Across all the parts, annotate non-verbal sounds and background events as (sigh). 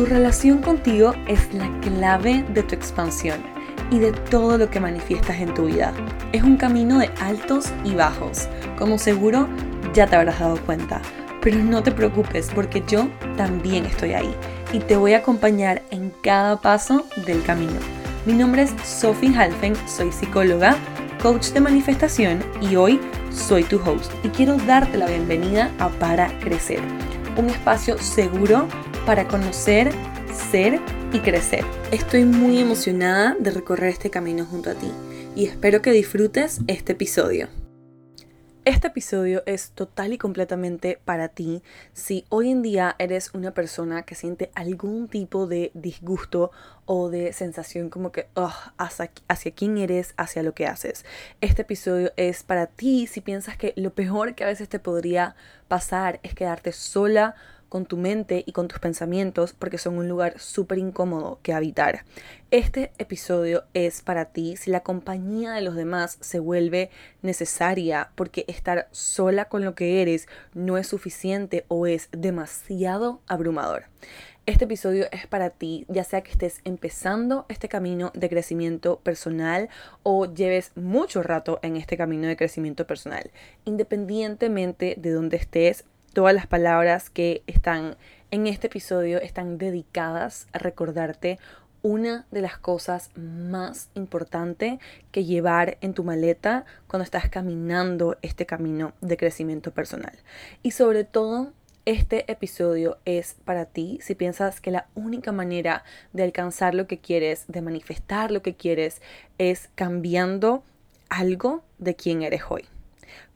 Tu relación contigo es la clave de tu expansión y de todo lo que manifiestas en tu vida. Es un camino de altos y bajos, como seguro ya te habrás dado cuenta. Pero no te preocupes porque yo también estoy ahí y te voy a acompañar en cada paso del camino. Mi nombre es Sophie Halfen, soy psicóloga, coach de manifestación y hoy soy tu host y quiero darte la bienvenida a Para Crecer, un espacio seguro para conocer, ser y crecer. Estoy muy emocionada de recorrer este camino junto a ti y espero que disfrutes este episodio. Este episodio es total y completamente para ti si hoy en día eres una persona que siente algún tipo de disgusto o de sensación como que hacia, hacia quién eres, hacia lo que haces. Este episodio es para ti si piensas que lo peor que a veces te podría pasar es quedarte sola con tu mente y con tus pensamientos porque son un lugar súper incómodo que habitar. Este episodio es para ti si la compañía de los demás se vuelve necesaria porque estar sola con lo que eres no es suficiente o es demasiado abrumador. Este episodio es para ti, ya sea que estés empezando este camino de crecimiento personal o lleves mucho rato en este camino de crecimiento personal. Independientemente de dónde estés, Todas las palabras que están en este episodio están dedicadas a recordarte una de las cosas más importantes que llevar en tu maleta cuando estás caminando este camino de crecimiento personal. Y sobre todo, este episodio es para ti si piensas que la única manera de alcanzar lo que quieres, de manifestar lo que quieres, es cambiando algo de quien eres hoy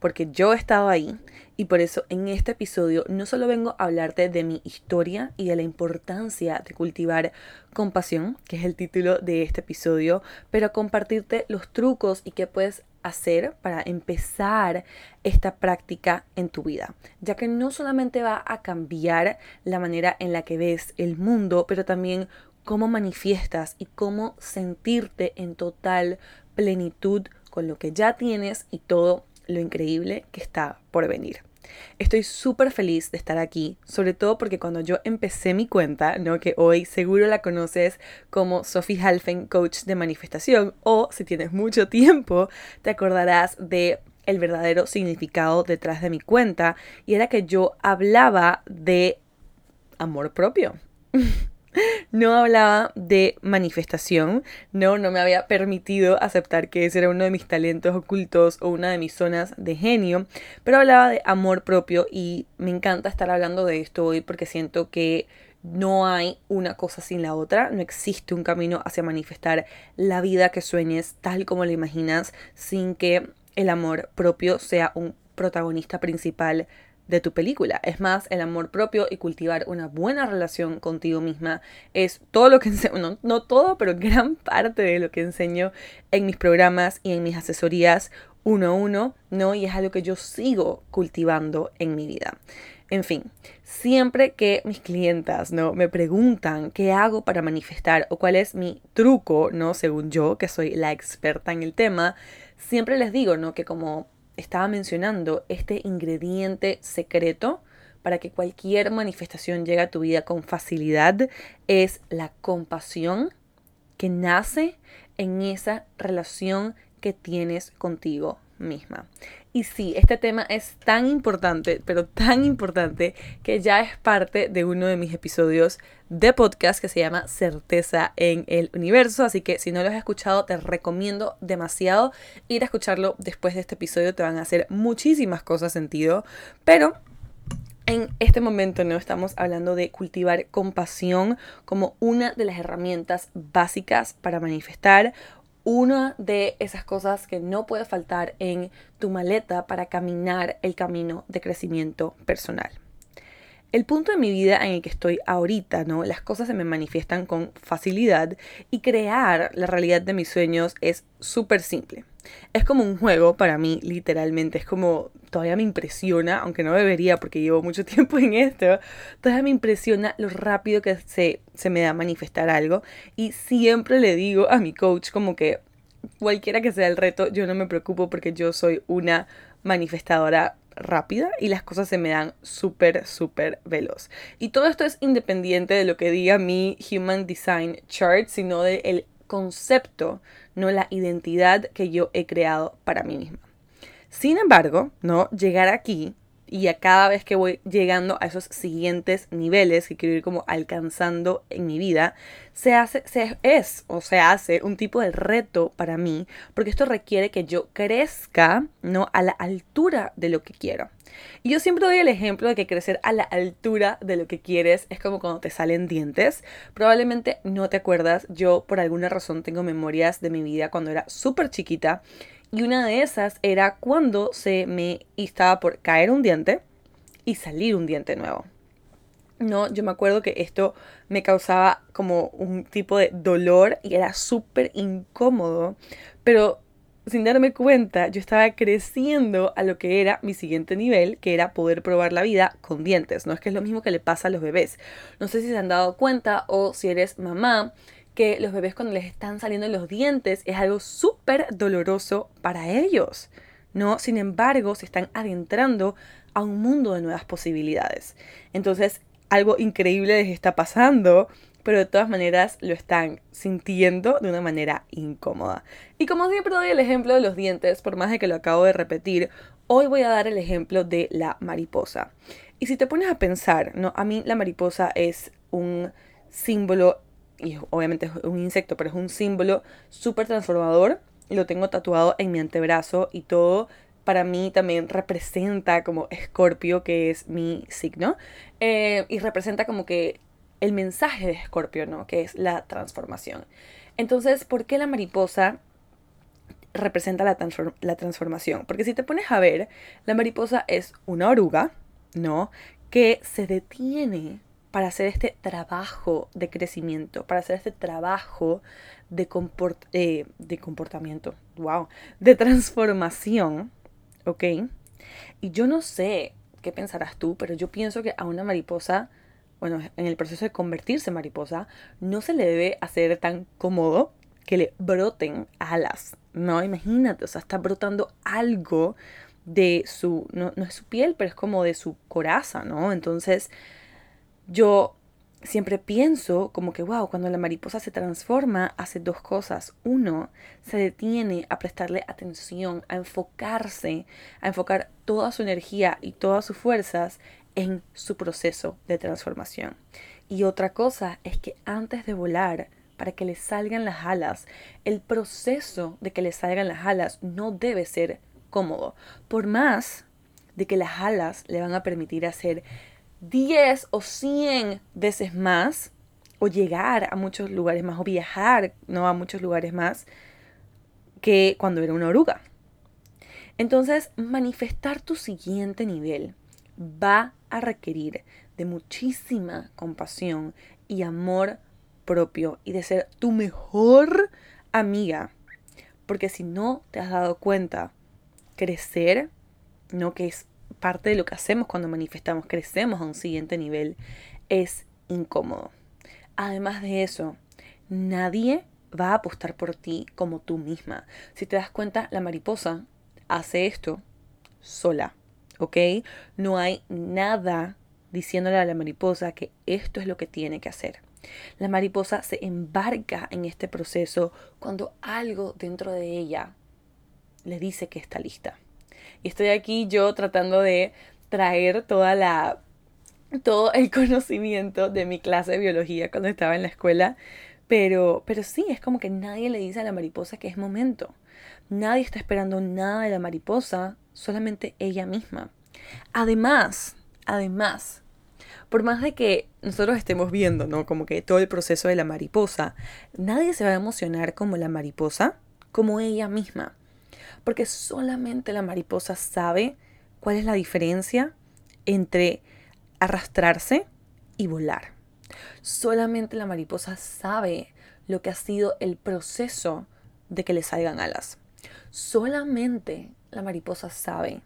porque yo he estado ahí y por eso en este episodio no solo vengo a hablarte de mi historia y de la importancia de cultivar compasión, que es el título de este episodio, pero a compartirte los trucos y qué puedes hacer para empezar esta práctica en tu vida, ya que no solamente va a cambiar la manera en la que ves el mundo, pero también cómo manifiestas y cómo sentirte en total plenitud con lo que ya tienes y todo lo increíble que está por venir. Estoy súper feliz de estar aquí, sobre todo porque cuando yo empecé mi cuenta, ¿no? que hoy seguro la conoces como Sophie Halfen, coach de manifestación, o si tienes mucho (laughs) tiempo, te acordarás de el verdadero significado detrás de mi cuenta, y era que yo hablaba de amor propio. (laughs) no hablaba de manifestación, no, no me había permitido aceptar que ese era uno de mis talentos ocultos o una de mis zonas de genio, pero hablaba de amor propio y me encanta estar hablando de esto hoy porque siento que no hay una cosa sin la otra, no existe un camino hacia manifestar la vida que sueñes tal como la imaginas sin que el amor propio sea un protagonista principal de tu película. Es más, el amor propio y cultivar una buena relación contigo misma es todo lo que enseño, no, no, todo, pero (laughs) gran parte de lo que enseño en mis programas y en mis asesorías uno a uno, ¿no? Y es algo que yo sigo cultivando en mi vida. En fin, siempre que mis clientas, ¿no? Me preguntan qué hago para manifestar o cuál es mi truco, ¿no? Según yo, que soy la experta en el tema, siempre les digo, ¿no? Que como estaba mencionando, este ingrediente secreto para que cualquier manifestación llegue a tu vida con facilidad es la compasión que nace en esa relación que tienes contigo misma. Y sí, este tema es tan importante, pero tan importante, que ya es parte de uno de mis episodios de podcast que se llama Certeza en el Universo. Así que si no lo has escuchado, te recomiendo demasiado ir a escucharlo después de este episodio. Te van a hacer muchísimas cosas sentido. Pero en este momento no estamos hablando de cultivar compasión como una de las herramientas básicas para manifestar una de esas cosas que no puede faltar en tu maleta para caminar el camino de crecimiento personal. El punto de mi vida en el que estoy ahorita, ¿no? Las cosas se me manifiestan con facilidad y crear la realidad de mis sueños es súper simple. Es como un juego para mí, literalmente. Es como, todavía me impresiona, aunque no debería porque llevo mucho (laughs) tiempo en esto, todavía me impresiona lo rápido que se, se me da manifestar algo. Y siempre le digo a mi coach como que cualquiera que sea el reto, yo no me preocupo porque yo soy una manifestadora rápida y las cosas se me dan súper, súper veloz. Y todo esto es independiente de lo que diga mi Human Design Chart, sino del concepto, no la identidad que yo he creado para mí misma. Sin embargo, no llegar aquí y a cada vez que voy llegando a esos siguientes niveles que quiero ir como alcanzando en mi vida, se hace, es o se hace un tipo de reto para mí, porque esto requiere que yo crezca, ¿no? A la altura de lo que quiero. Y yo siempre doy el ejemplo de que crecer a la altura de lo que quieres es como cuando te salen dientes. Probablemente no te acuerdas, yo por alguna razón tengo memorias de mi vida cuando era súper chiquita y una de esas era cuando se me estaba por caer un diente y salir un diente nuevo. No, yo me acuerdo que esto me causaba como un tipo de dolor y era súper incómodo, pero sin darme cuenta, yo estaba creciendo a lo que era mi siguiente nivel, que era poder probar la vida con dientes. No es que es lo mismo que le pasa a los bebés. No sé si se han dado cuenta o si eres mamá que los bebés cuando les están saliendo los dientes es algo súper doloroso para ellos, ¿no? Sin embargo, se están adentrando a un mundo de nuevas posibilidades. Entonces, algo increíble les está pasando, pero de todas maneras lo están sintiendo de una manera incómoda. Y como siempre doy el ejemplo de los dientes, por más de que lo acabo de repetir, hoy voy a dar el ejemplo de la mariposa. Y si te pones a pensar, ¿no? A mí la mariposa es un símbolo y obviamente es un insecto, pero es un símbolo súper transformador. Lo tengo tatuado en mi antebrazo y todo para mí también representa como Escorpio, que es mi signo. Eh, y representa como que el mensaje de Escorpio, ¿no? Que es la transformación. Entonces, ¿por qué la mariposa representa la, la transformación? Porque si te pones a ver, la mariposa es una oruga, ¿no? Que se detiene para hacer este trabajo de crecimiento, para hacer este trabajo de, eh, comportamiento, wow, de transformación, ¿ok? Y yo no sé qué pensarás tú, pero yo pienso que a una mariposa, bueno, en el proceso de convertirse en mariposa, no se le debe hacer tan cómodo que le broten alas, ¿no? Imagínate, o sea, está brotando algo de su, no, no es su piel, pero es como de su coraza, ¿no? Entonces, yo siempre pienso como que, wow, cuando la mariposa se transforma, hace dos cosas. Uno, se detiene a prestarle atención, a enfocarse, a enfocar toda su energía y todas sus fuerzas en su proceso de transformación. Y otra cosa es que antes de volar, para que le salgan las alas, el proceso de que le salgan las alas no debe ser cómodo. Por más de que las alas le van a permitir hacer 10 o 100 veces más o llegar a muchos lugares más o viajar no a muchos lugares más que cuando era una oruga. Entonces, manifestar tu siguiente nivel va a requerir de muchísima compasión y amor propio y de ser tu mejor amiga. Porque si no te has dado cuenta, crecer, no que es parte de lo que hacemos cuando manifestamos, crecemos a un siguiente nivel, es incómodo. Además de eso, nadie va a apostar por ti como tú misma. Si te das cuenta, la mariposa hace esto sola, ¿ok? No hay nada diciéndole a la mariposa que esto es lo que tiene que hacer. La mariposa se embarca en este proceso cuando algo dentro de ella le dice que está lista. Estoy aquí yo tratando de traer toda la todo el (laughs) conocimiento de mi clase de biología cuando estaba en la escuela, pero pero sí, es como que nadie le dice a la mariposa que es momento. Nadie está esperando nada de la mariposa, solamente ella misma. Además, además, por más de que nosotros estemos viendo, ¿no? Como que todo el proceso de la mariposa, nadie se va a emocionar como la mariposa, como ella misma porque solamente la mariposa sabe cuál es la diferencia entre arrastrarse y volar. Solamente la mariposa sabe lo que ha sido el proceso de que le salgan alas. Solamente la mariposa sabe,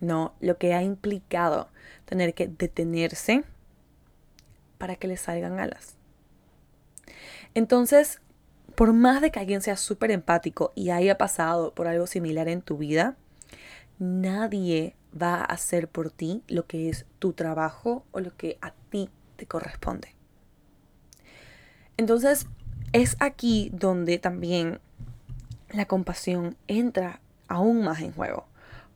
¿no? Lo que ha implicado tener que detenerse para que le salgan alas. Entonces, por más de que alguien sea súper empático y haya pasado por algo similar en tu vida, nadie va a hacer por ti lo que es tu trabajo o lo que a ti te corresponde. Entonces, es aquí donde también la compasión entra aún más en juego,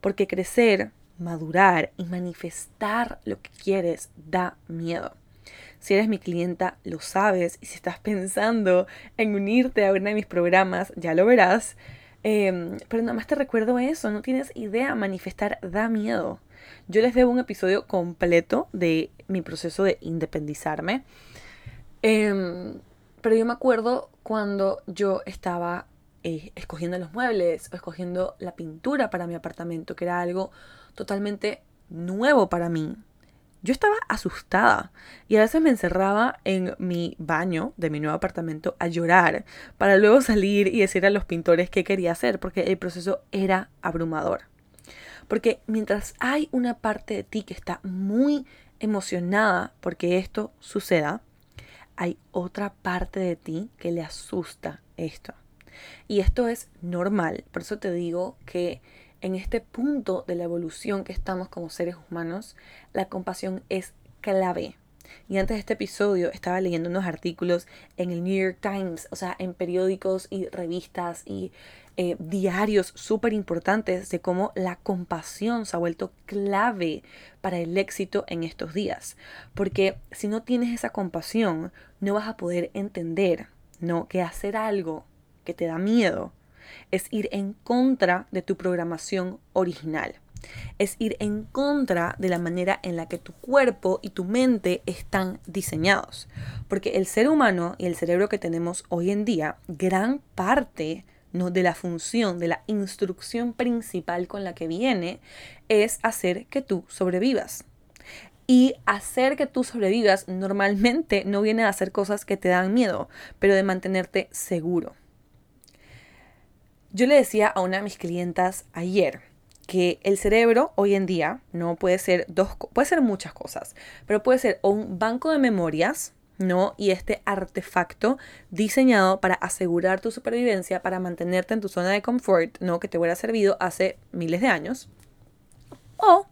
porque crecer, madurar y manifestar lo que quieres da miedo. Si eres mi clienta, lo sabes, y si estás pensando en unirte a uno de mis programas, ya lo verás. Em, pero nada más te recuerdo eso, no tienes idea, manifestar da miedo. Yo les debo un episodio completo de mi proceso de independizarme. Em, pero yo me acuerdo cuando yo estaba eh, escogiendo los muebles o escogiendo la pintura para mi apartamento, que era algo totalmente nuevo para mí. Yo estaba asustada y a veces me encerraba en mi baño de mi nuevo apartamento a llorar para luego salir y decir a los pintores qué quería hacer porque el proceso era abrumador. Porque mientras hay una parte de ti que está muy emocionada porque esto suceda, hay otra parte de ti que le asusta esto. Y esto es normal, por eso te digo que en este punto de la evolución que estamos como seres humanos, la compasión es clave. Y antes de este episodio estaba leyendo unos artículos en el New York Times, o sea, en periódicos y revistas y eh, diarios súper importantes de cómo la compasión se ha vuelto clave para el éxito en estos días. Porque si no tienes esa compasión, no vas a poder entender, ¿no? Que hacer algo que te da miedo es ir en contra de tu programación original. Es ir en contra de la manera en la que tu cuerpo y tu mente están diseñados. Porque el ser humano y el cerebro que tenemos hoy en día, gran parte ¿no? de la función, de la instrucción principal con la que viene, es hacer que tú sobrevivas. Y hacer que tú sobrevivas normalmente no viene a hacer cosas que te dan miedo, pero de mantenerte seguro. Yo le decía a una de mis clientas ayer que el cerebro hoy en día no puede ser dos, puede ser muchas cosas, pero puede ser un banco de memorias, ¿no? Y este artefacto diseñado para asegurar tu supervivencia, para mantenerte en tu zona de confort, ¿no? Que te hubiera servido hace miles de años. O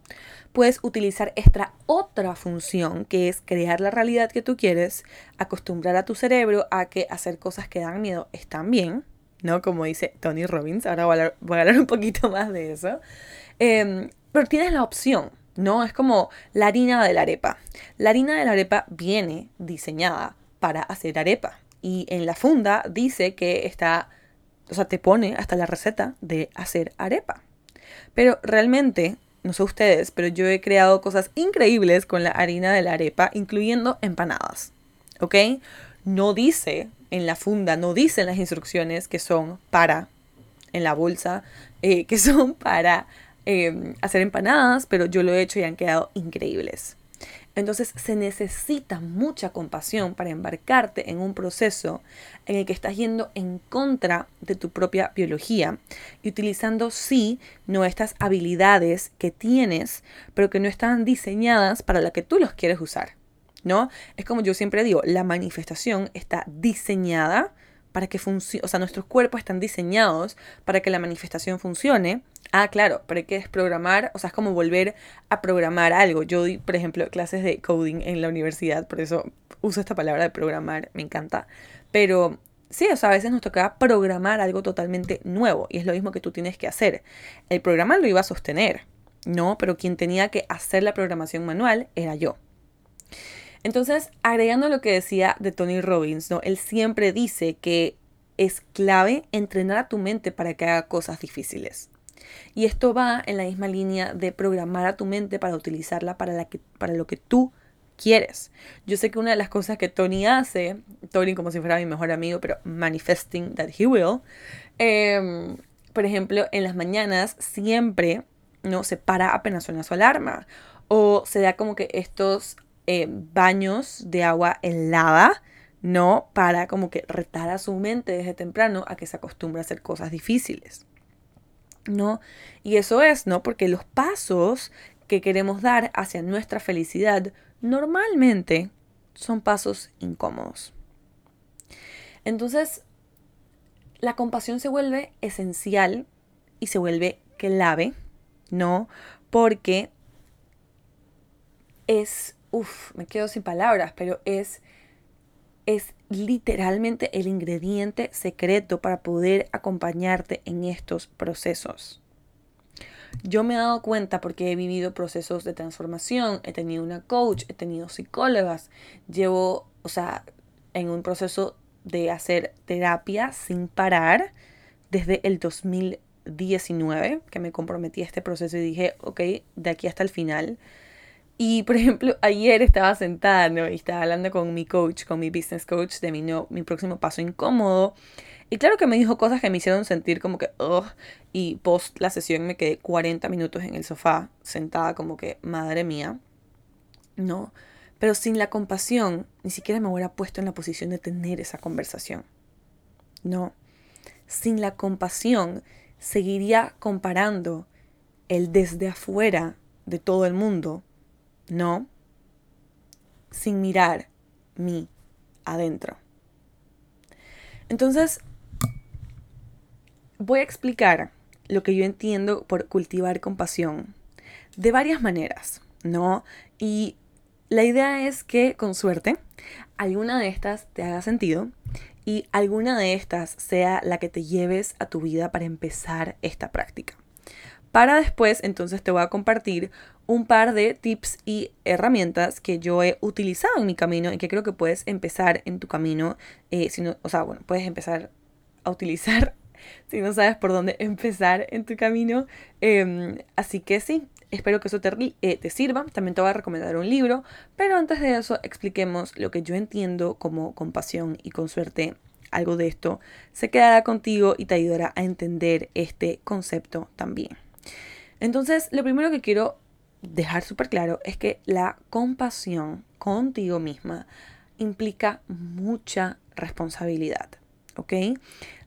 puedes utilizar esta otra función que es crear la realidad que tú quieres, acostumbrar a tu cerebro a que hacer cosas que dan miedo están bien, ¿no? Como dice Tony Robbins, ahora voy a hablar, un poquito (laughs) más de eso. Em, pero tienes la opción, ¿no? Es como la harina de la arepa. La harina de la arepa viene diseñada para hacer arepa. Y en la funda dice que está, o sea, te pone hasta la receta de hacer arepa. Pero realmente, no sé ustedes, pero yo he creado cosas increíbles con la harina de la arepa, incluyendo empanadas. ¿Ok? No dice en la funda, no dicen las instrucciones que son para, en la bolsa, eh, que (laughs) son para em, hacer empanadas, pero yo lo he hecho y han quedado increíbles. Entonces se necesita mucha compasión para embarcarte en un proceso en el que estás yendo en contra de tu propia biología y utilizando sí no estas habilidades que tienes, pero que no están diseñadas para la que tú los quieres usar. ¿No? Es como yo siempre digo, la manifestación está diseñada para que funcione, o sea, nuestros cuerpos están diseñados para que la manifestación funcione. Ah, claro, pero hay que desprogramar, o sea, es como volver a programar algo. Yo di, por ejemplo, clases de coding en la universidad, por eso uso esta palabra de programar, me encanta. Pero sí, o sea, a veces nos tocaba programar algo totalmente nuevo y es lo mismo que tú tienes que hacer. El programa lo iba a sostener, ¿no? Pero quien tenía que hacer la programación manual era yo. Entonces, agregando lo que decía de Tony Robbins, ¿no? Él siempre dice que es clave entrenar a tu mente para que haga cosas difíciles. Y esto va en la misma línea de programar a tu mente para utilizarla para, la que, para lo que tú quieres. Yo sé que una de las cosas que Tony hace, Tony como si fuera mi mejor amigo, pero manifesting that he will, em, por ejemplo, en las mañanas siempre no se para apenas suena su alarma o se da como que estos eh, baños de agua helada, ¿no? Para como que retar a su mente desde temprano a que se acostumbre a hacer cosas difíciles, ¿no? Y eso es, ¿no? Porque los pasos que queremos dar hacia nuestra felicidad normalmente son pasos incómodos. Entonces, la compasión se vuelve esencial y se vuelve clave, ¿no? porque es, uff, me quedo sin palabras, pero es, es literalmente el ingrediente secreto para poder acompañarte en estos procesos. Yo me he dado cuenta porque he vivido procesos de transformación, he tenido una coach, he tenido psicólogas, llevo, o sea, en un proceso de hacer terapia sin parar desde el 2019, que me comprometí a este proceso y dije, ok, de aquí hasta el final. Y por ejemplo, (laughs) ayer estaba sentada y estaba hablando con mi coach, con mi business coach de mi, no, mi próximo paso incómodo. Y claro que me dijo cosas que me hicieron sentir como que, oh, y post la sesión me quedé 40 minutos en el sofá, sentada como que, madre mía, ¿no? Pero sin la compasión, ni siquiera me hubiera puesto en la posición de tener esa conversación. No. Sin la compasión, seguiría comparando el desde afuera de todo el mundo. No. Sin mirar mi adentro. Entonces, voy a explicar lo que yo entiendo por cultivar compasión de varias maneras, ¿no? Y la idea es que con suerte alguna de estas te haga sentido y alguna de estas sea la que te lleves a tu vida para empezar esta práctica. Para después, entonces te voy a compartir un par de tips y herramientas que yo he utilizado en mi camino y que creo que puedes empezar en tu camino, eh, si o sea, bueno, puedes empezar a utilizar (laughs) si no sabes por dónde empezar en tu camino. Em, así que sí, espero que eso te, eh, te sirva. También te voy a recomendar un libro, pero antes de eso expliquemos lo que yo entiendo como compasión y con suerte algo de esto se quedará contigo y te ayudará a entender este concepto también. Entonces, lo primero que quiero dejar súper claro es que la compasión contigo misma implica mucha responsabilidad. ¿ok?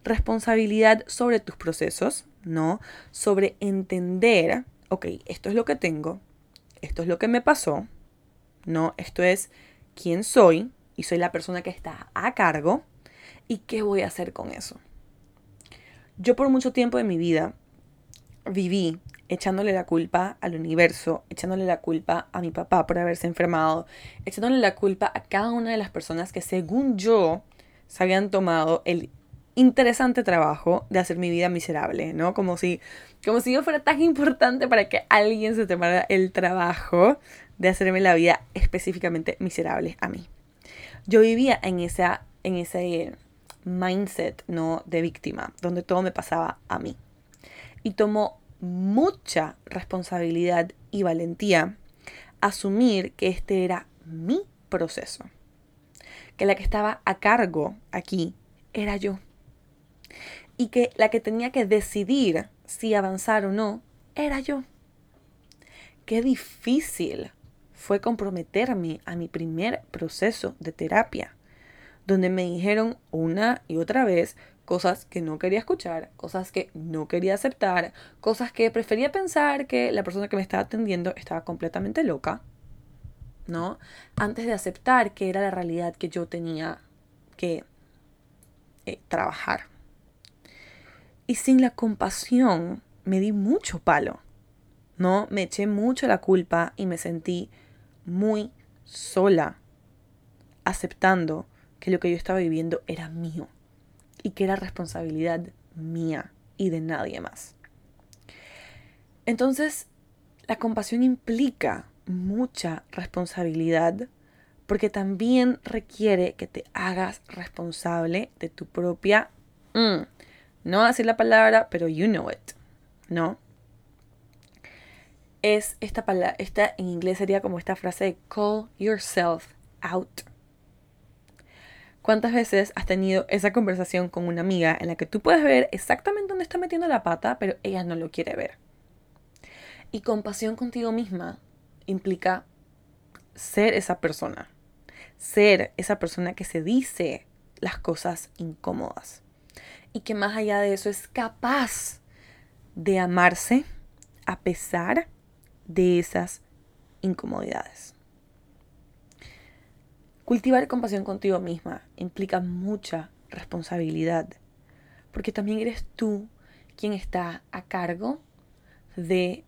Responsabilidad sobre tus procesos, ¿no? Sobre entender, ok, esto es lo que tengo, esto es lo que me pasó, ¿no? Esto es quién soy y soy la persona que está a cargo y qué voy a hacer con eso. Yo por mucho tiempo de mi vida viví echándole la culpa al universo, echándole la culpa a mi papá por haberse enfermado, echándole la culpa a cada una de las personas que según yo se habían tomado el interesante trabajo de hacer mi vida miserable, ¿no? Como si, como si yo fuera tan importante para que alguien se tomara el trabajo de hacerme la vida específicamente miserable a mí. Yo vivía en, esa, en ese mindset, ¿no? De víctima, donde todo me pasaba a mí. Y tomó mucha responsabilidad y valentía asumir que este era mi proceso que la que estaba a cargo aquí era yo. Y que la que tenía que decidir si avanzar o no era yo. Qué difícil fue comprometerme a mi primer proceso de terapia, donde me dijeron una y otra vez cosas que no quería escuchar, cosas que no quería aceptar, cosas que prefería pensar que la persona que me estaba atendiendo estaba completamente loca ¿no? Antes de aceptar que era la realidad que yo tenía que eh, trabajar. Y sin la compasión me di mucho palo, ¿no? Me eché mucho la culpa y me sentí muy sola, aceptando que lo que yo estaba viviendo era mío y que era responsabilidad mía y de nadie más. Entonces, la compasión implica mucha responsabilidad porque también requiere que te hagas responsable de tu propia... Mm, no decir la palabra, pero you know it, ¿no? Es esta palabra, esta en inglés sería como esta frase de call yourself out. ¿Cuántas veces has tenido esa conversación con una amiga en la que tú puedes ver exactamente dónde está metiendo la pata, pero ella no lo quiere ver? Y compasión contigo misma implica ser esa persona, ser esa persona que se dice las cosas incómodas y que más allá de eso es capaz de amarse a pesar de esas incomodidades. Cultivar compasión contigo misma implica mucha responsabilidad, porque también eres tú quien está a cargo de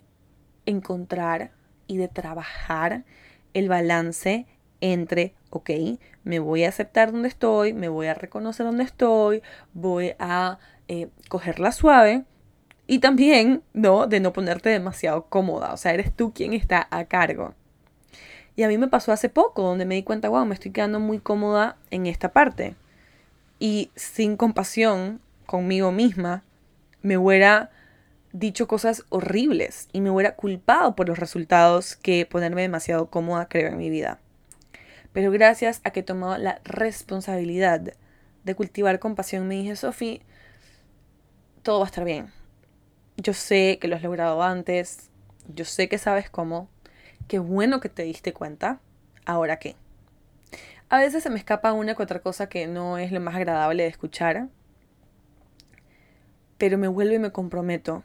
encontrar y de trabajar el balance entre, ok, me voy a aceptar donde estoy, me voy a reconocer donde estoy, voy a eh, cogerla suave y también, ¿no? De no ponerte demasiado cómoda, o sea, eres tú quien está a cargo. Y a mí me pasó hace poco, donde me di cuenta, wow, me estoy quedando muy cómoda en esta parte. Y sin compasión conmigo misma, me hubiera dicho cosas horribles y me hubiera culpado por los resultados que ponerme demasiado cómoda creo en mi vida. Pero gracias a que he tomado la responsabilidad de cultivar compasión, me dije, Sofi, todo va a estar bien. Yo sé que lo has logrado antes, yo sé que sabes cómo, qué bueno que te diste cuenta, ahora qué. A veces se me escapa una que otra cosa que no es lo más agradable de escuchar, pero me vuelvo y me comprometo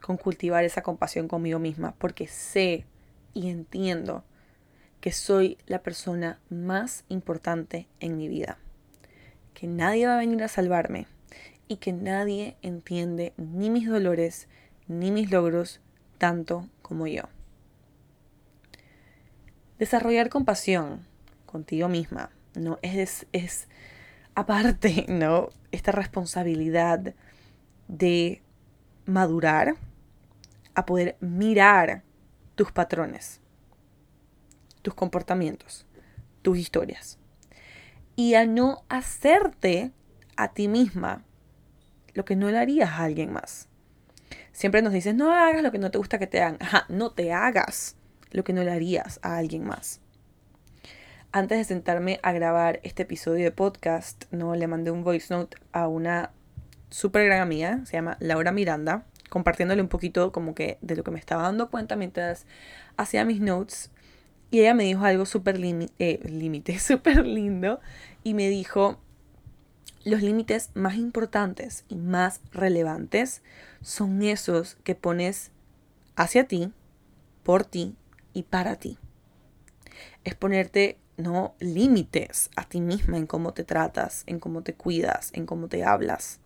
con cultivar esa compasión conmigo misma, porque sé y entiendo que soy la persona más importante en mi vida, que nadie va a venir a salvarme y que nadie entiende ni mis dolores ni mis logros tanto como yo. Desarrollar compasión contigo misma, ¿no? Es, es aparte, (laughs) ¿no? Esta responsabilidad de madurar a poder mirar tus patrones, tus comportamientos, tus historias. Y a no hacerte a ti misma lo que no le harías a alguien más. Siempre nos dices, no hagas lo que no te gusta que te hagan. Ajá, no te hagas lo que no le harías a alguien más. Antes de sentarme a grabar este episodio de podcast, no le mandé un voice note a una súper gran amiga, se llama Laura Miranda, compartiéndole un poquito como que de lo que me estaba dando cuenta mientras hacía mis notes. Y ella me dijo algo súper eh, límite, (laughs) súper lindo. Y me dijo, los límites más importantes y más relevantes son esos que pones hacia ti, por ti y para ti. Es ponerte no límites a ti misma en cómo te tratas, en cómo te cuidas, en cómo te hablas.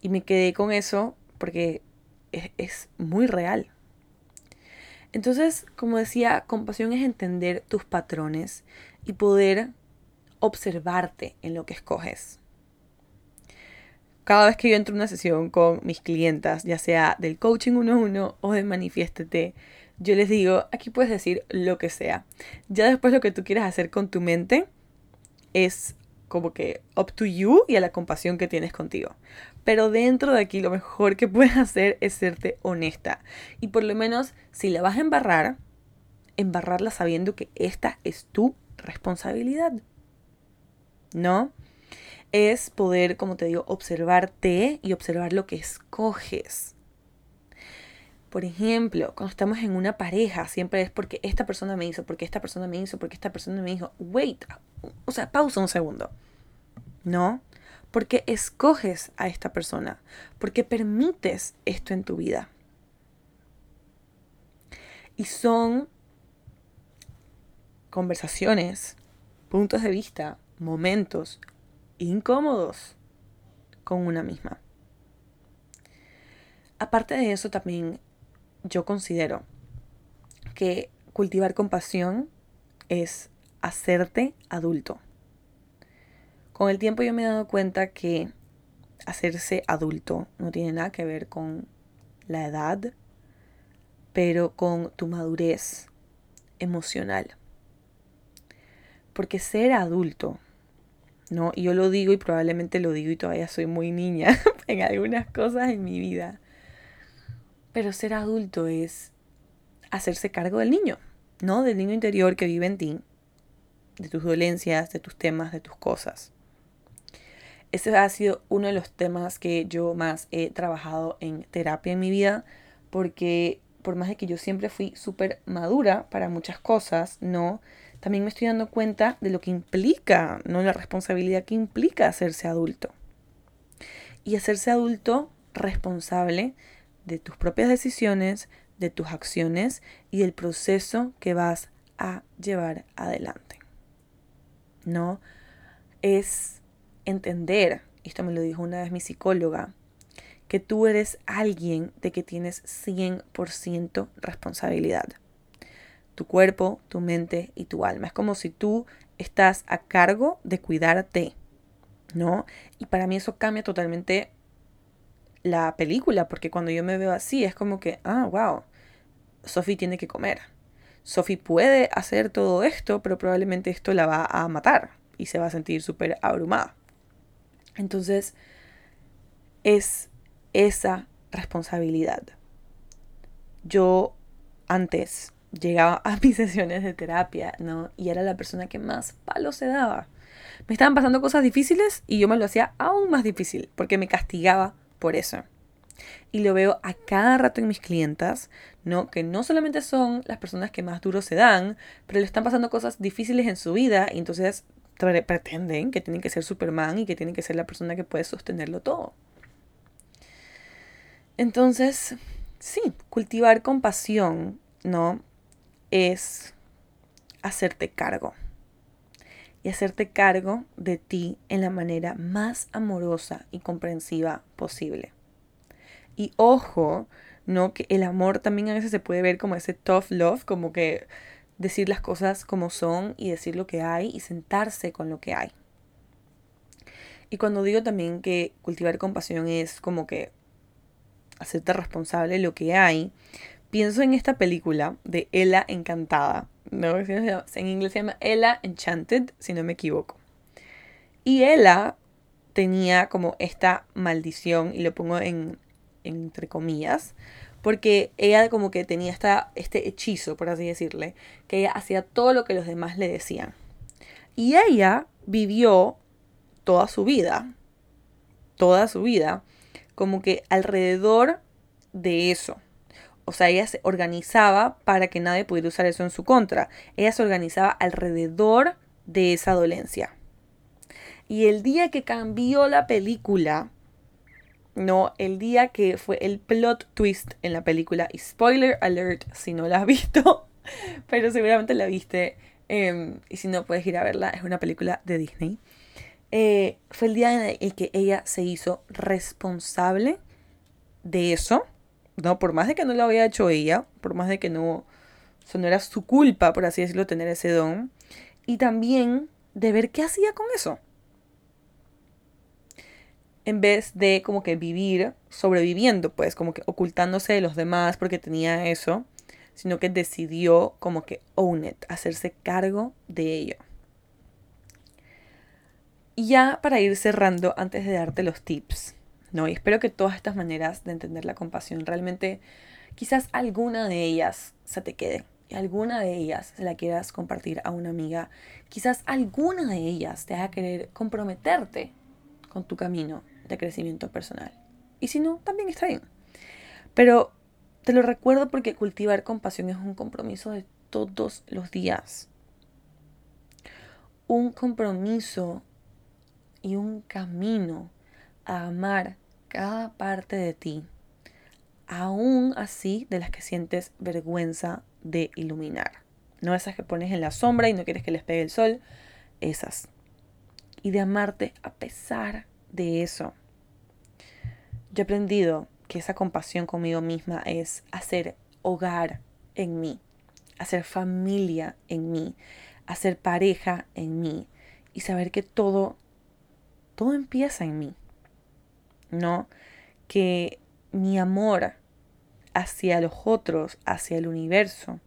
Y me quedé con eso porque es, es muy real. Entonces, como decía, compasión es entender tus patrones y poder observarte en lo que escoges. Cada vez que yo entro en una sesión con mis clientas, ya sea del coaching 1-1 o de manifiéstete, yo les digo, aquí puedes decir lo que sea. Ya después lo que tú quieras hacer con tu mente es como que up to you y a la compasión que tienes contigo. Pero dentro de aquí lo mejor que (laughs) puedes hacer es serte honesta. Y por lo menos si la vas a embarrar, embarrarla sabiendo que esta es tu responsabilidad. ¿No? Es poder, como te digo, observarte y observar lo que escoges. Por ejemplo, cuando estamos en una pareja, siempre es porque esta persona me hizo, porque esta persona me hizo, porque esta persona me dijo, wait, o sea, pausa un segundo. ¿No? Porque escoges a esta persona, porque permites esto en tu vida. Y son conversaciones, puntos de vista, momentos incómodos con una misma. Aparte de eso, también yo considero que cultivar compasión es hacerte adulto. Con el tiempo yo me he dado cuenta que hacerse adulto no tiene nada que ver con la edad, pero con tu madurez emocional. Porque ser adulto, ¿no? Y yo lo digo y probablemente lo digo y todavía soy muy niña (laughs) en algunas cosas en mi vida. Pero ser adulto es hacerse cargo del niño, ¿no? Del niño interior que vive en ti, de tus dolencias, de tus temas, de tus cosas. Ese ha sido uno de los temas que yo más he trabajado en terapia en mi vida, porque por más de que yo siempre fui súper madura para muchas cosas, ¿no? También me estoy dando cuenta de lo que implica, ¿no? La responsabilidad que implica hacerse adulto. Y hacerse adulto responsable de tus propias decisiones, de tus acciones y del proceso que vas a llevar adelante. ¿No? Es entender, esto me lo dijo una vez mi psicóloga, que tú eres alguien de que tienes 100% responsabilidad. Tu cuerpo, tu mente y tu alma. Es como si tú estás a cargo de cuidarte, ¿no? Y para mí eso cambia totalmente la película, porque cuando yo me veo así es como que, ah, wow, Sophie tiene que comer. Sophie puede hacer todo esto, pero probablemente esto la va a matar y se va a sentir súper abrumada. Entonces, es esa responsabilidad. Yo antes llegaba a mis (laughs) sesiones de terapia, ¿no? Y era la persona que más palo se daba. Me estaban pasando cosas difíciles y yo me lo hacía aún más difícil porque me castigaba por eso. Y lo veo a cada rato en mis clientas, ¿no? Que no solamente son las personas que más duro se dan, pero le están pasando cosas difíciles en su vida y entonces pretenden que tienen que ser Superman y que tienen que ser la persona que puede sostenerlo todo. Entonces, sí, cultivar compasión, ¿no? Es hacerte cargo. Y hacerte cargo de ti en la manera más amorosa y comprensiva posible. Y ojo, ¿no? Que el amor también a veces se puede ver como ese tough love, como que decir las cosas como son y decir lo que hay y sentarse con lo que hay. Y cuando digo también que cultivar compasión es como que hacerte responsable de lo que hay, pienso en esta película de Ella Encantada. ¿no? En inglés se llama Ella Enchanted, si no me equivoco. Y Ella tenía como esta maldición, y lo pongo en, entre comillas, porque ella como que tenía esta, este hechizo, por así decirle, que ella hacía todo lo que los demás le decían. Y ella vivió toda su vida, toda su vida, como que alrededor de eso. O sea, ella se organizaba para que nadie pudiera usar eso en su contra. Ella se organizaba alrededor de esa dolencia. Y el día que cambió la película, no, el día que fue el plot twist en la película, y spoiler alert si no la has (laughs) visto, pero seguramente la viste, em, y si no puedes ir a verla, es una película de Disney. Eh, fue el día en el que ella se hizo responsable de eso, ¿no? Por más de que no lo había hecho ella, por más de que no, eso no era su culpa, por así decirlo, tener ese don, y también de ver qué hacía con eso en vez de como que vivir sobreviviendo, pues como que ocultándose de los demás porque tenía eso, sino que decidió como que own it, hacerse cargo de ello. Y ya para ir cerrando, antes de darte los tips, ¿no? Y espero que todas estas maneras de entender la compasión, realmente quizás alguna de ellas se te quede. Y alguna de ellas se la quieras compartir a una amiga. Quizás alguna de ellas te haga querer comprometerte con tu camino de crecimiento personal. Y si no, también está bien. Pero te lo recuerdo porque cultivar compasión es un compromiso de todos los días. Un compromiso y un camino a amar cada parte de ti, aún así de las que sientes vergüenza de iluminar. No esas que pones en la sombra y no quieres que les pegue el sol, esas. Y de amarte a pesar de eso. Yo he aprendido que esa compasión conmigo misma es hacer hogar en mí, hacer familia en mí, hacer pareja en mí y saber que todo, todo empieza en mí. ¿No? Que mi amor hacia los otros, hacia el universo,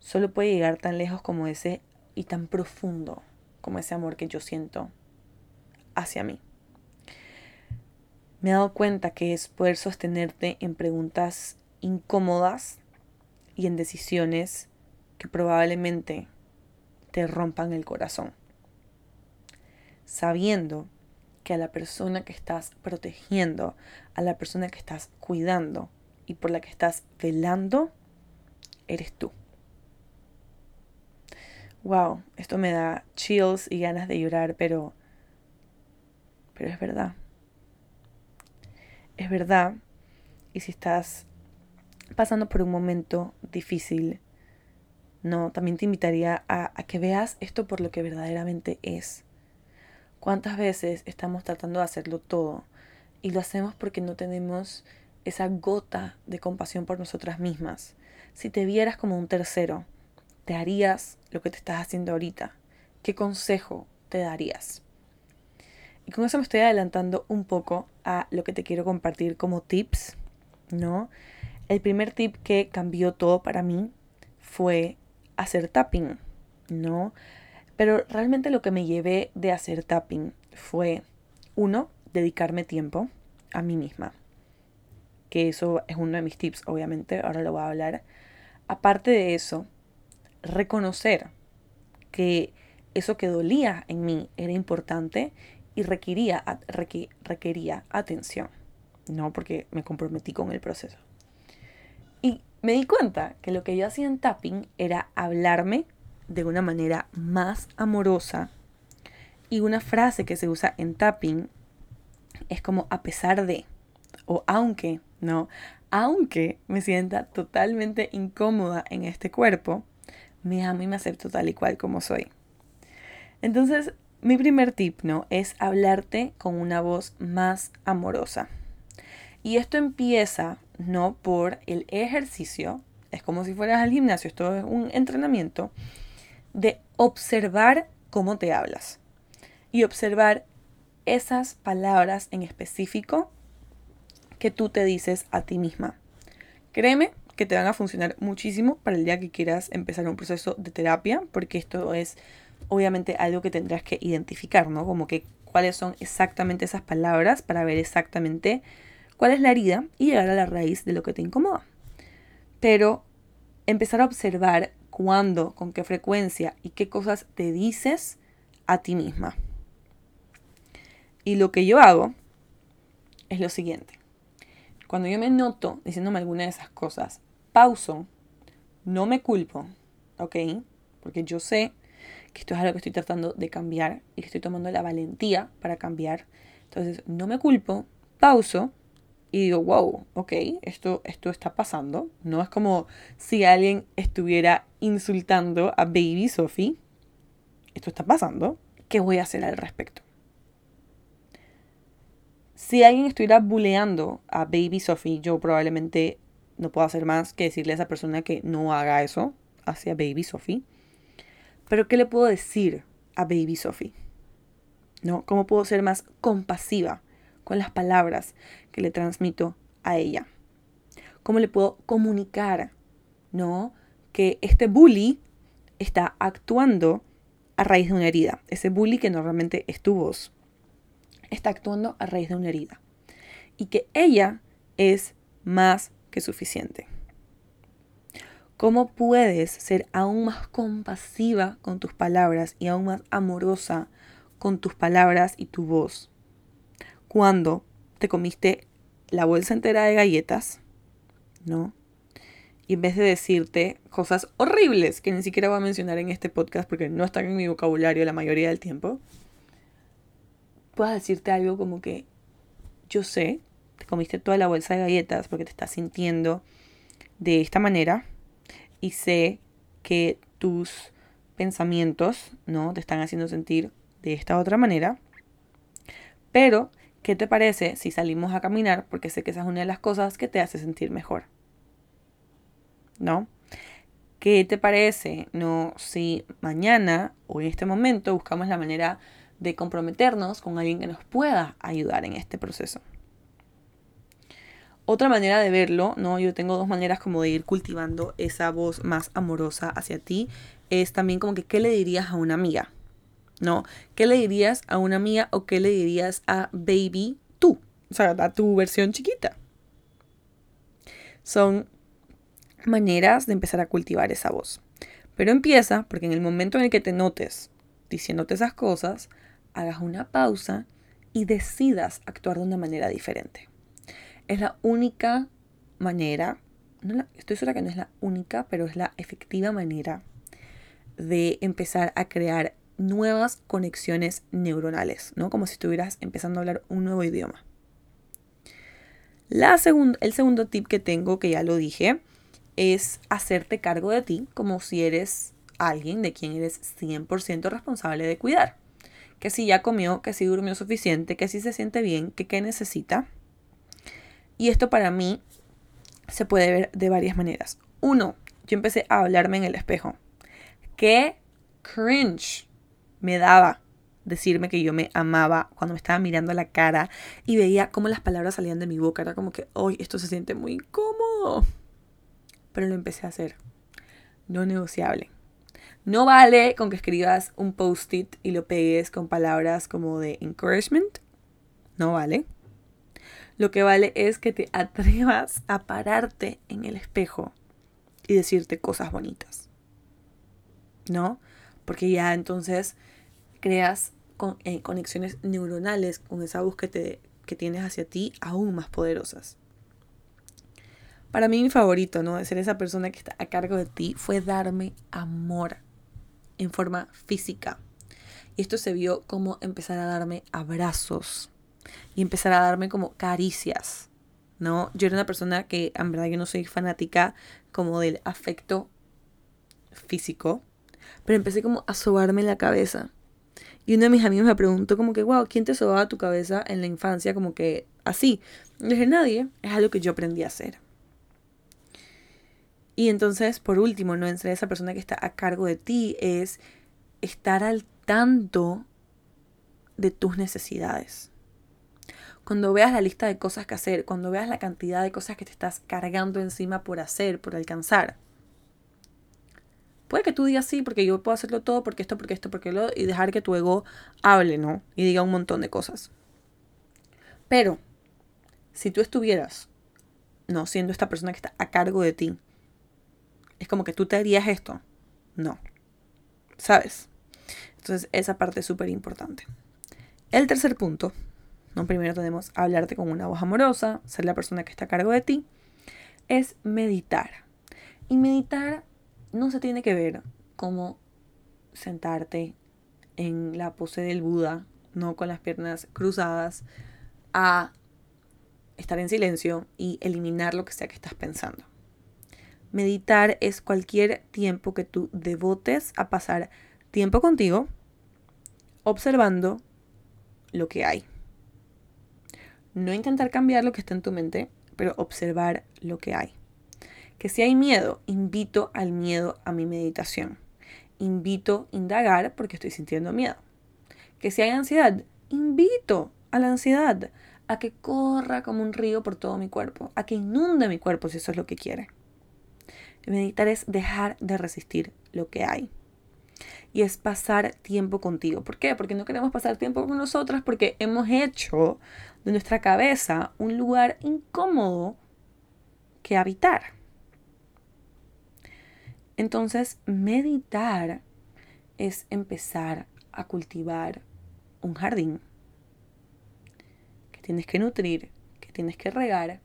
solo puede llegar tan lejos como ese y tan profundo como ese amor que yo siento hacia mí me he dado cuenta que es poder sostenerte en preguntas incómodas y en decisiones que probablemente te rompan el corazón. Sabiendo que a la persona que estás protegiendo, a la persona que estás cuidando y por la que estás velando, eres tú. Wow, esto me da chills y ganas de llorar, pero pero es verdad es verdad. Y si estás pasando por un momento difícil, no, también te invitaría a, a, que veas esto por lo que verdaderamente es. ¿Cuántas veces estamos tratando de hacerlo todo Y lo hacemos porque no tenemos esa gota de compasión por nosotras mismas. Si te vieras como un tercero, ¿te harías lo que te estás haciendo ahorita? ¿Qué consejo te darías? Y con eso me estoy adelantando un poco a lo que te quiero compartir como tips, ¿no? El primer tip que cambió todo para mí fue hacer tapping, ¿no? Pero realmente lo que me llevé de hacer tapping fue, uno, dedicarme tiempo a mí misma. Que eso es uno de mis tips, obviamente, ahora lo voy a hablar. Aparte de eso, reconocer que eso que dolía en mí era importante y requería, requería atención, ¿no? Porque me comprometí con el proceso. Y me di cuenta que lo que yo hacía en tapping era hablarme de una manera más amorosa. Y una frase que se usa en tapping es como a pesar de, o aunque, ¿no? Aunque me sienta totalmente incómoda en este cuerpo, me amo y me acepto tal y cual como soy. Entonces, mi primer tip, ¿no? Es hablarte con una voz más amorosa. Y esto empieza, ¿no? Por el ejercicio. Es como si fueras al gimnasio, esto es un entrenamiento de observar cómo te hablas. Y observar esas palabras en específico que tú te dices a ti misma. Créeme que te van a funcionar muchísimo para el día que quieras empezar un proceso de terapia, porque esto es obviamente algo que tendrás que identificar, ¿no? Como que cuáles son exactamente esas palabras para ver exactamente cuál es la herida y llegar a la raíz de lo que te incomoda. Pero empezar a observar cuándo, con qué frecuencia y qué cosas te dices a ti misma. Y lo que yo hago es lo siguiente. Cuando yo me noto diciéndome alguna de esas cosas, pauso, no me culpo, ¿ok? Porque yo sé que esto es algo que estoy tratando de cambiar y que estoy tomando la valentía para cambiar. Entonces, no me culpo, pauso y digo, wow, ok, esto, esto está pasando. No es como si alguien estuviera insultando a Baby Sophie. Esto está pasando. ¿Qué voy a hacer al respecto? Si alguien estuviera buleando a Baby Sophie, yo probablemente no puedo hacer más que decirle a esa persona que no haga eso hacia Baby Sophie. Pero ¿qué le puedo decir a Baby Sophie? ¿No? ¿Cómo puedo ser más compasiva con las palabras que le transmito a ella? ¿Cómo le puedo comunicar, ¿no? Que este bully está actuando a raíz de una herida. Ese bully que normalmente es tu voz, está actuando a raíz de una herida. Y que ella es más que suficiente. ¿Cómo puedes ser aún más compasiva con tus palabras y aún más amorosa con tus palabras y tu voz? Cuando te comiste la bolsa entera de galletas, ¿no? Y en vez de decirte cosas horribles que ni siquiera voy a mencionar en este podcast porque no están en mi vocabulario la mayoría del tiempo, puedas decirte algo como que yo sé, te comiste toda la bolsa de galletas porque te estás sintiendo de esta manera y sé que tus pensamientos, ¿no? Te están haciendo sentir de esta otra manera. Pero, ¿qué te parece si salimos a caminar? Porque sé que esa es una de las cosas que te hace sentir mejor. ¿No? ¿Qué te parece, no, si mañana o en este momento buscamos la manera de comprometernos con alguien que nos pueda ayudar en este proceso? Otra manera de verlo, ¿no? Yo tengo dos maneras como de ir cultivando esa voz más amorosa hacia ti. Es también como que, ¿qué le dirías a una amiga? ¿No? ¿Qué le dirías a una amiga o qué le dirías a baby tú? O sea, a tu versión chiquita. Son maneras de empezar a cultivar esa voz. Pero empieza porque en el momento en el que te notes diciéndote esas cosas, hagas una pausa y decidas actuar de una manera diferente. Es la única manera, no estoy segura que no es la única, pero es la efectiva manera de empezar a crear nuevas conexiones neuronales, ¿no? Como si estuvieras empezando a hablar un nuevo idioma. La el segundo tip que tengo, que ya lo dije, es hacerte cargo de ti como si eres alguien de quien eres 100% responsable de cuidar. Que si ya comió, que si durmió suficiente, que si se siente bien, que qué necesita Y esto para mí se puede ver de varias maneras. Uno, yo empecé a hablarme en el espejo. Qué cringe me daba decirme que yo me amaba cuando me estaba mirando a la cara y veía cómo las palabras salían de mi boca. Era como que, hoy esto se siente muy incómodo. Pero lo empecé a hacer. No negociable. No vale con que escribas un post-it y lo pegues con palabras como de encouragement. No vale. Lo que vale es que te atrevas a pararte en el espejo y decirte cosas bonitas. ¿No? Porque ya entonces creas eh, conexiones neuronales con esa búsqueda que, que tienes hacia ti aún más poderosas. Para mí mi favorito, ¿no? De ser esa persona que está a cargo de ti fue darme amor en forma física. Y esto se vio como empezar a darme abrazos y empezar a darme como caricias, ¿no? Yo era una persona que en verdad yo no soy fanática como del afecto físico, pero empecé como a sobarme la cabeza. Y uno de mis amigos me preguntó como que, wow, ¿quién te sobaba tu cabeza en la infancia? Como que así. Le dije, nadie, es algo que yo aprendí a hacer. Y entonces, por último, no entre esa persona que está a cargo de ti es estar al tanto de tus necesidades. Cuando veas la lista de cosas que hacer, cuando veas la cantidad de cosas que te estás cargando encima por hacer, por alcanzar, puede que tú digas sí, porque yo puedo hacerlo todo, porque esto, porque esto, porque lo, y dejar que tu ego hable, ¿no? Y diga un montón de cosas. Pero, si tú estuvieras, no, siendo esta persona que está a cargo de ti, es como que tú te harías esto. No. ¿Sabes? Entonces esa parte es súper importante. El tercer punto, ¿no? primero tenemos hablarte con una voz amorosa, ser la persona que está a cargo de ti, es meditar. Y meditar no se tiene que ver como sentarte en la pose del Buda, no con las piernas cruzadas, a estar en silencio y eliminar lo que sea que estás pensando. Meditar es cualquier tiempo que tú devotes a pasar tiempo contigo, observando lo que hay. No intentar cambiar lo que está en tu mente, pero observar lo que hay. Que si hay miedo, invito al miedo a mi meditación. Invito a indagar porque estoy sintiendo miedo. Que si hay ansiedad, invito a la ansiedad a que corra como un río por todo mi cuerpo, a que inunde mi cuerpo si eso es lo que quiere. Meditar es dejar de resistir lo que hay. Y es pasar tiempo contigo. ¿Por qué? Porque no queremos pasar tiempo con nosotras porque hemos hecho de nuestra cabeza un lugar incómodo que habitar. Entonces, meditar es empezar a cultivar un jardín que tienes que nutrir, que tienes que regar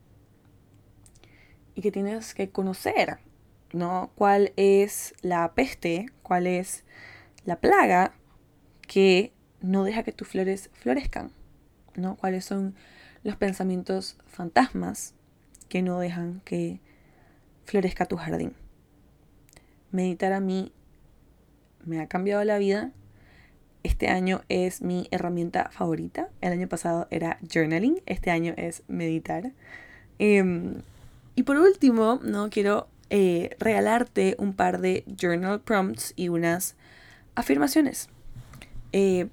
y que tienes que conocer ¿no? ¿Cuál es la peste? ¿Cuál es la plaga que no deja que tus flores florezcan? ¿no? ¿Cuáles son los pensamientos fantasmas que no dejan que florezca tu jardín? Meditar a mí me ha cambiado la vida. Este año es mi herramienta favorita. El año pasado era journaling. Este año es meditar. Em, y por último, no quiero eh, regalarte un par de journal prompts y unas afirmaciones. Eh,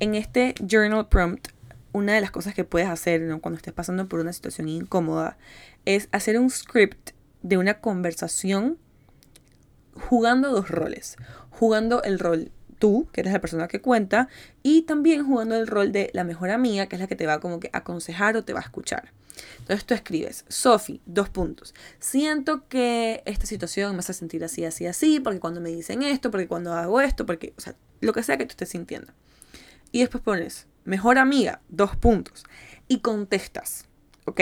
en este journal prompt, una de las cosas que puedes hacer cuando estés pasando por una situación incómoda es hacer un script de una conversación jugando dos roles. Jugando el rol tú, que eres la persona que cuenta, y también jugando el rol de la mejor amiga, que es la que te va como que aconsejar o te va a escuchar. Entonces tú escribes, Sofi, dos puntos. Siento que esta situación me hace sentir así, así, así, porque cuando me dicen esto, porque cuando hago esto, porque, o sea, lo que sea que tú estés sintiendo. Y después pones, mejor amiga, dos puntos. Y contestas, ¿ok?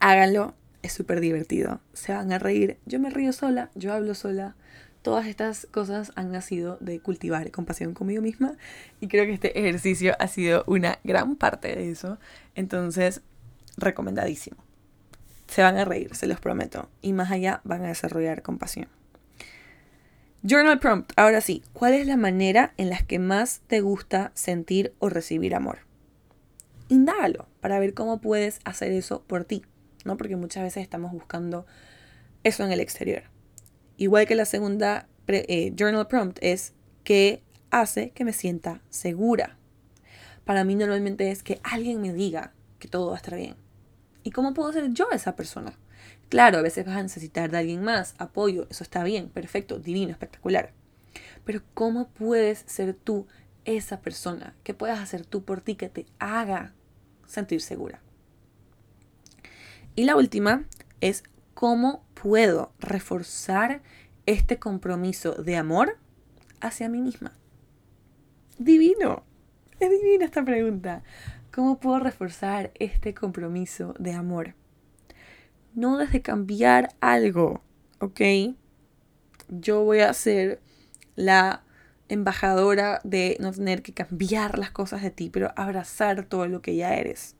Háganlo, es súper divertido. Se van a reír. Yo me río sola, yo hablo sola. Todas estas cosas han nacido de cultivar compasión conmigo misma y creo que este ejercicio ha sido una gran parte de eso. Entonces, recomendadísimo. Se van a reír, se los prometo. Y más allá van a desarrollar compasión. Journal prompt. Ahora sí, ¿cuál es la manera en la que más te gusta sentir o recibir amor? indágalo para ver cómo puedes hacer eso por ti, ¿no? Porque muchas veces estamos buscando eso en el exterior. Igual que la segunda eh, journal prompt es que hace que me sienta segura. Para mí normalmente es que alguien me diga que todo va a estar bien. ¿Y cómo puedo ser yo esa persona? Claro, a veces vas a necesitar de alguien más, apoyo, eso está bien, perfecto, divino, espectacular. Pero ¿cómo puedes ser tú esa persona? ¿Qué puedas hacer tú por ti que te haga sentir segura? Y la última es cómo puedo reforzar este compromiso de amor hacia mí misma. Divino. Es divina esta pregunta. ¿Cómo puedo reforzar este compromiso de amor? No desde cambiar algo, ¿ok? Yo voy a ser la embajadora de no tener que cambiar las cosas de ti, pero abrazar todo lo que ya eres.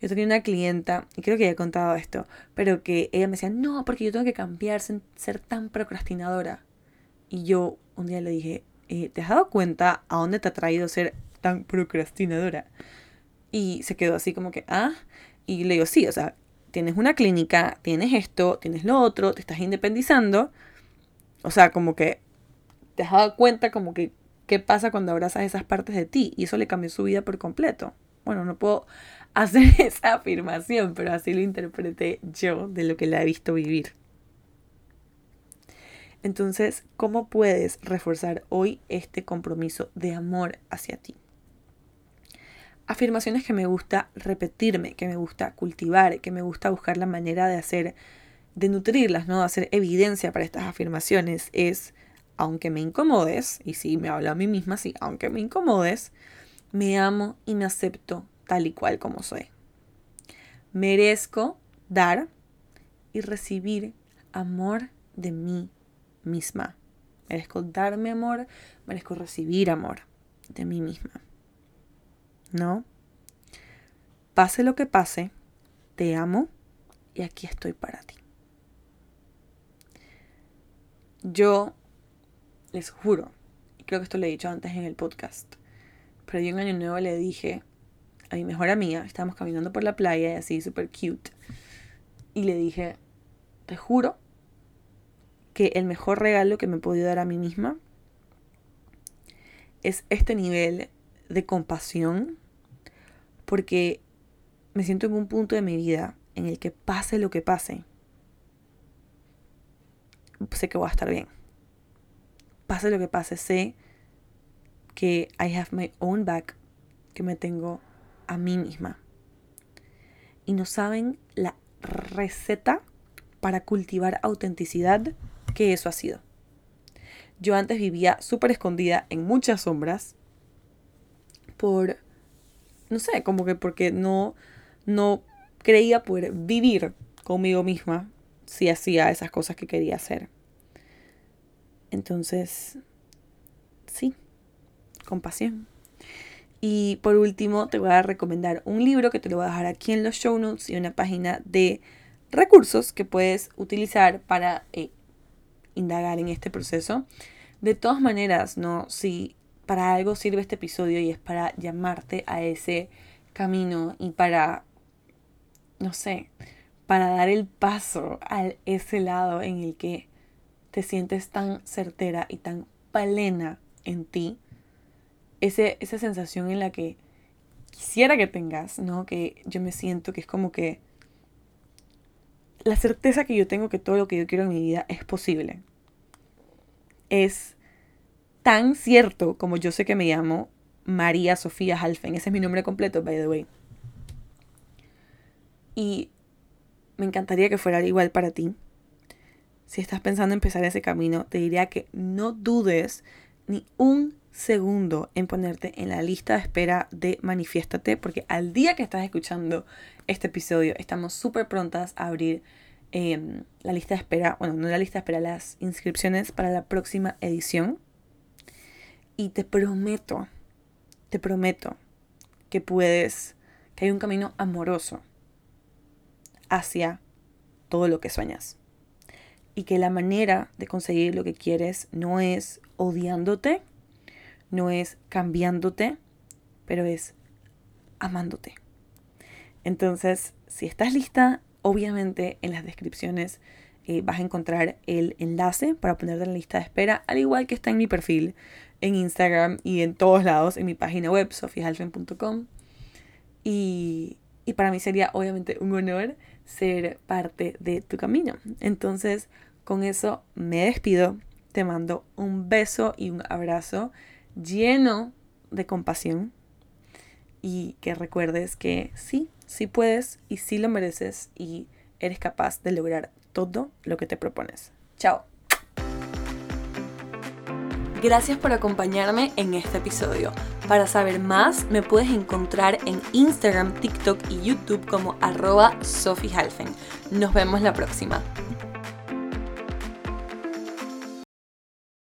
Yo tenía una clienta, y creo que ya he contado esto, pero que ella me decía, no, porque yo tengo que cambiar sin ser tan procrastinadora. Y yo un día le dije, eh, ¿te has dado cuenta a dónde te ha traído ser tan procrastinadora? Y se quedó así como que, ah, y le digo, sí, o sea, tienes una clínica, tienes esto, tienes lo otro, te estás independizando. O sea, como que te has dado cuenta como que qué pasa cuando abrazas esas partes de ti y eso le cambió su vida por completo. Bueno, no puedo hacer (laughs) esa afirmación, pero así lo interpreté yo de lo que la he visto vivir. Entonces, ¿cómo puedes reforzar hoy este compromiso de amor hacia ti? Afirmaciones que me gusta repetirme, que me gusta cultivar, que me gusta buscar la manera de hacer, de nutrirlas, ¿no? De hacer evidencia para estas afirmaciones es, aunque me incomodes, y sí, me hablo a mí misma, sí, aunque me incomodes, me amo y me acepto tal y cual como soy. Merezco dar y recibir amor de mí misma. Merezco darme amor, merezco recibir amor de mí misma. ¿No? Pase lo que pase, te amo y aquí estoy para ti. Yo les juro, creo que esto lo he dicho antes en el podcast, pero yo en Año Nuevo le dije a mi mejor amiga, estábamos caminando por la playa y así, súper cute, y le dije, te juro que el mejor regalo que me he podido dar a mí misma es este nivel de compasión, porque me siento en un punto de mi vida en el que pase lo que pase, sé que voy a estar bien. Pase lo que pase, sé que I have my own back, que me tengo a mí misma. Y no saben la receta para cultivar autenticidad que eso ha sido. Yo antes vivía súper escondida en muchas sombras por, no sé, como que porque no, no creía poder vivir conmigo misma si hacía esas cosas que quería hacer. Entonces, sí, compasión. Y por último, te voy a recomendar un libro que te lo voy a dejar aquí en los show notes y una página de recursos que puedes utilizar para eh, indagar en este proceso. De todas maneras, ¿no? Si para algo sirve este episodio y es para llamarte a ese camino y para, no sé, para dar el paso a ese lado en el que te sientes tan certera y tan plena en ti, ese, esa sensación en la que quisiera que tengas, ¿no? Que yo me siento que es como que la certeza que yo tengo que todo lo que yo quiero en mi vida es posible es tan cierto como yo sé que me llamo María Sofía Halfen. Ese es mi nombre completo, by the way. Y me encantaría que fuera igual para ti. Si estás pensando en empezar ese camino, te diría que no dudes ni un segundo en ponerte en la lista de espera de Manifiéstate, porque al día que estás escuchando este episodio, estamos súper prontas a abrir Em, la lista de espera, bueno, no la lista de espera, las inscripciones para la próxima edición. Y te prometo, te prometo que puedes, que hay un camino amoroso hacia todo lo que sueñas. Y que la manera de conseguir lo que quieres no es odiándote, no es cambiándote, pero es amándote. Entonces, si estás lista, obviamente en las descripciones eh, vas a encontrar el enlace para ponerte en la lista de espera, al igual que está en mi perfil en Instagram y en todos lados, en mi página web, sofihalfen.com. Y, y para mí sería obviamente un honor ser parte de tu camino. Entonces, con eso me despido. Te mando un beso y un abrazo lleno de compasión y que recuerdes que sí, sí puedes y sí lo mereces y eres capaz de lograr todo lo que te propones. Chao. Gracias por acompañarme en este episodio. Para saber más, me puedes encontrar en Instagram, TikTok y YouTube como arroba Sophie Nos vemos la próxima.